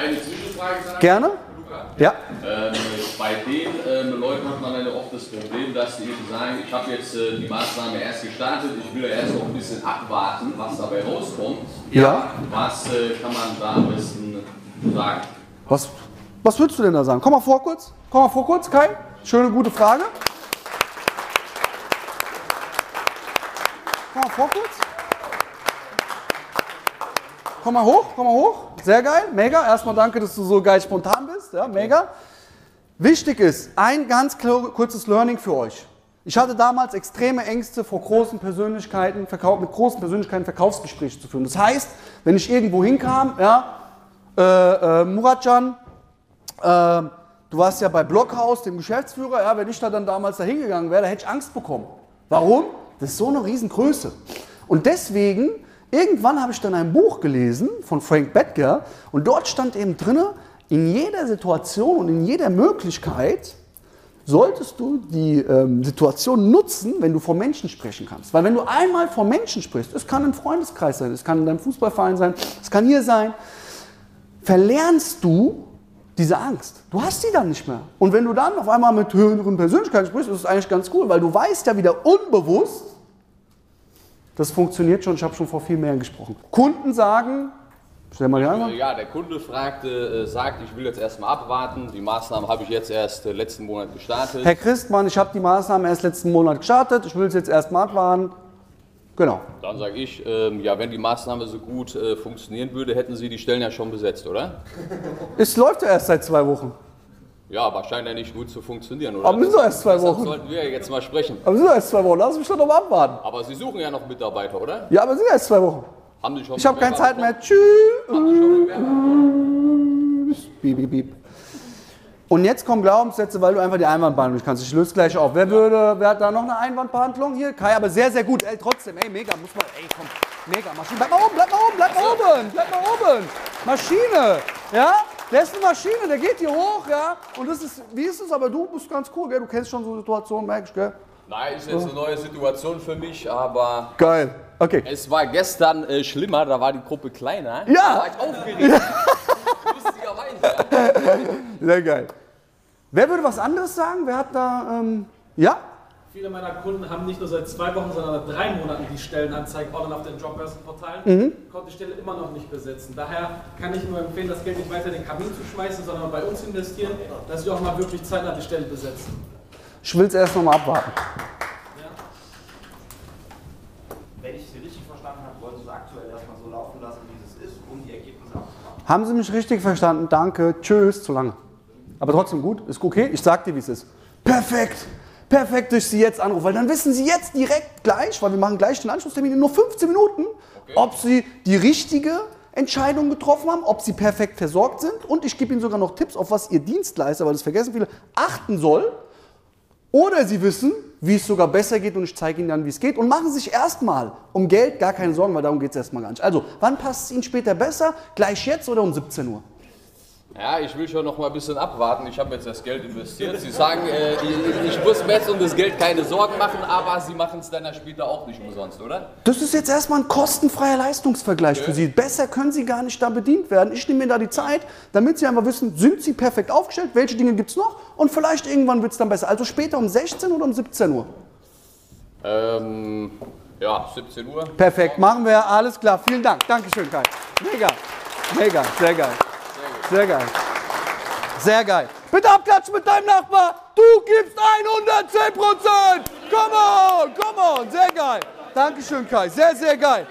Eine Zwischenfrage. Gerne? Ja. Ähm, bei den ähm, Leuten hat man dann oft das Problem, dass die eben sagen, ich habe jetzt äh, die Maßnahme erst gestartet, ich will ja erst noch ein bisschen abwarten, was dabei rauskommt. Ja. Was äh, kann man da am besten sagen? Was, was würdest du denn da sagen? Komm mal vor kurz. Komm mal vor kurz, Kai. Schöne, gute Frage. Komm mal vor kurz. Komm mal hoch, komm mal hoch. Sehr geil, mega. Erstmal danke, dass du so geil spontan bist. Ja, mega. Wichtig ist, ein ganz kurzes Learning für euch. Ich hatte damals extreme Ängste vor großen Persönlichkeiten, mit großen Persönlichkeiten Verkaufsgespräche zu führen. Das heißt, wenn ich irgendwo hinkam, ja, äh, äh, Muratcan, äh, du warst ja bei Blockhaus, dem Geschäftsführer, ja, wenn ich da dann damals da hingegangen wäre, da hätte ich Angst bekommen. Warum? Das ist so eine Riesengröße. Und deswegen, irgendwann habe ich dann ein Buch gelesen von Frank Bettger und dort stand eben drinne, in jeder Situation und in jeder Möglichkeit solltest du die ähm, Situation nutzen, wenn du vor Menschen sprechen kannst. Weil wenn du einmal vor Menschen sprichst, es kann ein Freundeskreis sein, es kann in deinem Fußballverein sein, es kann hier sein, verlernst du diese Angst. Du hast sie dann nicht mehr. Und wenn du dann auf einmal mit höheren Persönlichkeiten sprichst, ist es eigentlich ganz cool, weil du weißt ja wieder unbewusst, das funktioniert schon, ich habe schon vor viel mehr gesprochen. Kunden sagen, stell mal die einmal. Äh, Ja, der Kunde fragte, äh, sagt, ich will jetzt erstmal abwarten. Die Maßnahme habe ich jetzt erst äh, letzten Monat gestartet. Herr Christmann, ich habe die Maßnahmen erst letzten Monat gestartet, ich will es jetzt erstmal abwarten. Genau. Dann sage ich, ähm, ja, wenn die Maßnahme so gut äh, funktionieren würde, hätten Sie die Stellen ja schon besetzt, oder? Es läuft ja erst seit zwei Wochen. Ja, aber scheint ja nicht gut zu funktionieren, oder? Aber müssen wir erst zwei Deshalb Wochen. sollten wir ja jetzt mal sprechen. Aber es sind erst zwei Wochen, lass mich doch noch mal abwarten. Aber Sie suchen ja noch Mitarbeiter, oder? Ja, aber sind erst zwei Wochen. Haben Sie schon Ich habe keine Zeit mehr. Tschüss. Piep, piep, piep. Und jetzt kommen Glaubenssätze, weil du einfach die Einwandbehandlung nicht kannst. Ich löse gleich auf. Wer würde, wer hat da noch eine Einwandbehandlung hier? Kai, aber sehr, sehr gut. Ey, trotzdem, ey, mega, muss man, ey, komm, mega, Maschine. Bleib mal oben, bleib mal oben, bleib mal oben, bleib mal oben. Maschine, ja? Der ist eine Maschine, der geht hier hoch, ja? Und das ist, wie ist es, aber du bist ganz cool, gell? Du kennst schon so Situationen, merkst gell? Nein, ist jetzt eine neue Situation für mich, aber Geil. Okay. es war gestern äh, schlimmer, da war die Gruppe kleiner. Ja. Da war ich aufgeregt. Lustigerweise. Sehr geil. Wer würde was anderes sagen? Wer hat da, ähm, ja? Viele meiner Kunden haben nicht nur seit zwei Wochen, sondern seit drei Monaten die Stellenanzeigen online auf den Jobbörsenportalen, Mhm. konnte die Stelle immer noch nicht besetzen. Daher kann ich nur empfehlen, das Geld nicht weiter in den Kamin zu schmeißen, sondern bei uns investieren, dass wir auch mal wirklich zeitnah die Stelle besetzen. Ich will es erst noch mal abwarten. Wenn ich Sie richtig verstanden habe, wollen Sie es aktuell erstmal so laufen lassen, wie es ist, um die Ergebnisse abzuwarten. Haben Sie mich richtig verstanden? Danke. Tschüss. Zu lange. Aber trotzdem gut. Ist okay. Ich sag dir, wie es ist. Perfekt. Perfekt, dass Sie jetzt anrufen. Weil dann wissen Sie jetzt direkt gleich, weil wir machen gleich den Anschlusstermin in nur 15 Minuten, ob Sie die richtige Entscheidung getroffen haben, ob Sie perfekt versorgt sind. Und ich gebe Ihnen sogar noch Tipps, auf was Ihr Dienstleister, weil das vergessen viele, achten soll. Oder Sie wissen, wie es sogar besser geht und ich zeige Ihnen dann, wie es geht. Und machen sich erstmal um Geld gar keine Sorgen, weil darum geht es erstmal gar nicht. Also, wann passt es Ihnen später besser? Gleich jetzt oder um 17 Uhr? Ja, ich will schon noch mal ein bisschen abwarten. Ich habe jetzt das Geld investiert. Sie sagen, äh, ich, ich muss mir jetzt um das Geld keine Sorgen machen, aber Sie machen es dann später auch nicht umsonst, oder? Das ist jetzt erstmal ein kostenfreier Leistungsvergleich für Sie. Besser können Sie gar nicht da bedient werden. Ich nehme mir da die Zeit, damit Sie einfach wissen, sind Sie perfekt aufgestellt, welche Dinge gibt es noch und vielleicht irgendwann wird es dann besser. Also später um 16 oder um 17 Uhr? Ähm, ja, 17 Uhr. Perfekt, machen wir. Alles klar. Vielen Dank. Dankeschön, Kai. Mega. Mega. Sehr geil. Sehr geil. Sehr geil. Bitte abklatschen mit deinem Nachbar. Du gibst 110 Prozent. Come on, come on. Sehr geil. Dankeschön, Kai. Sehr, sehr geil.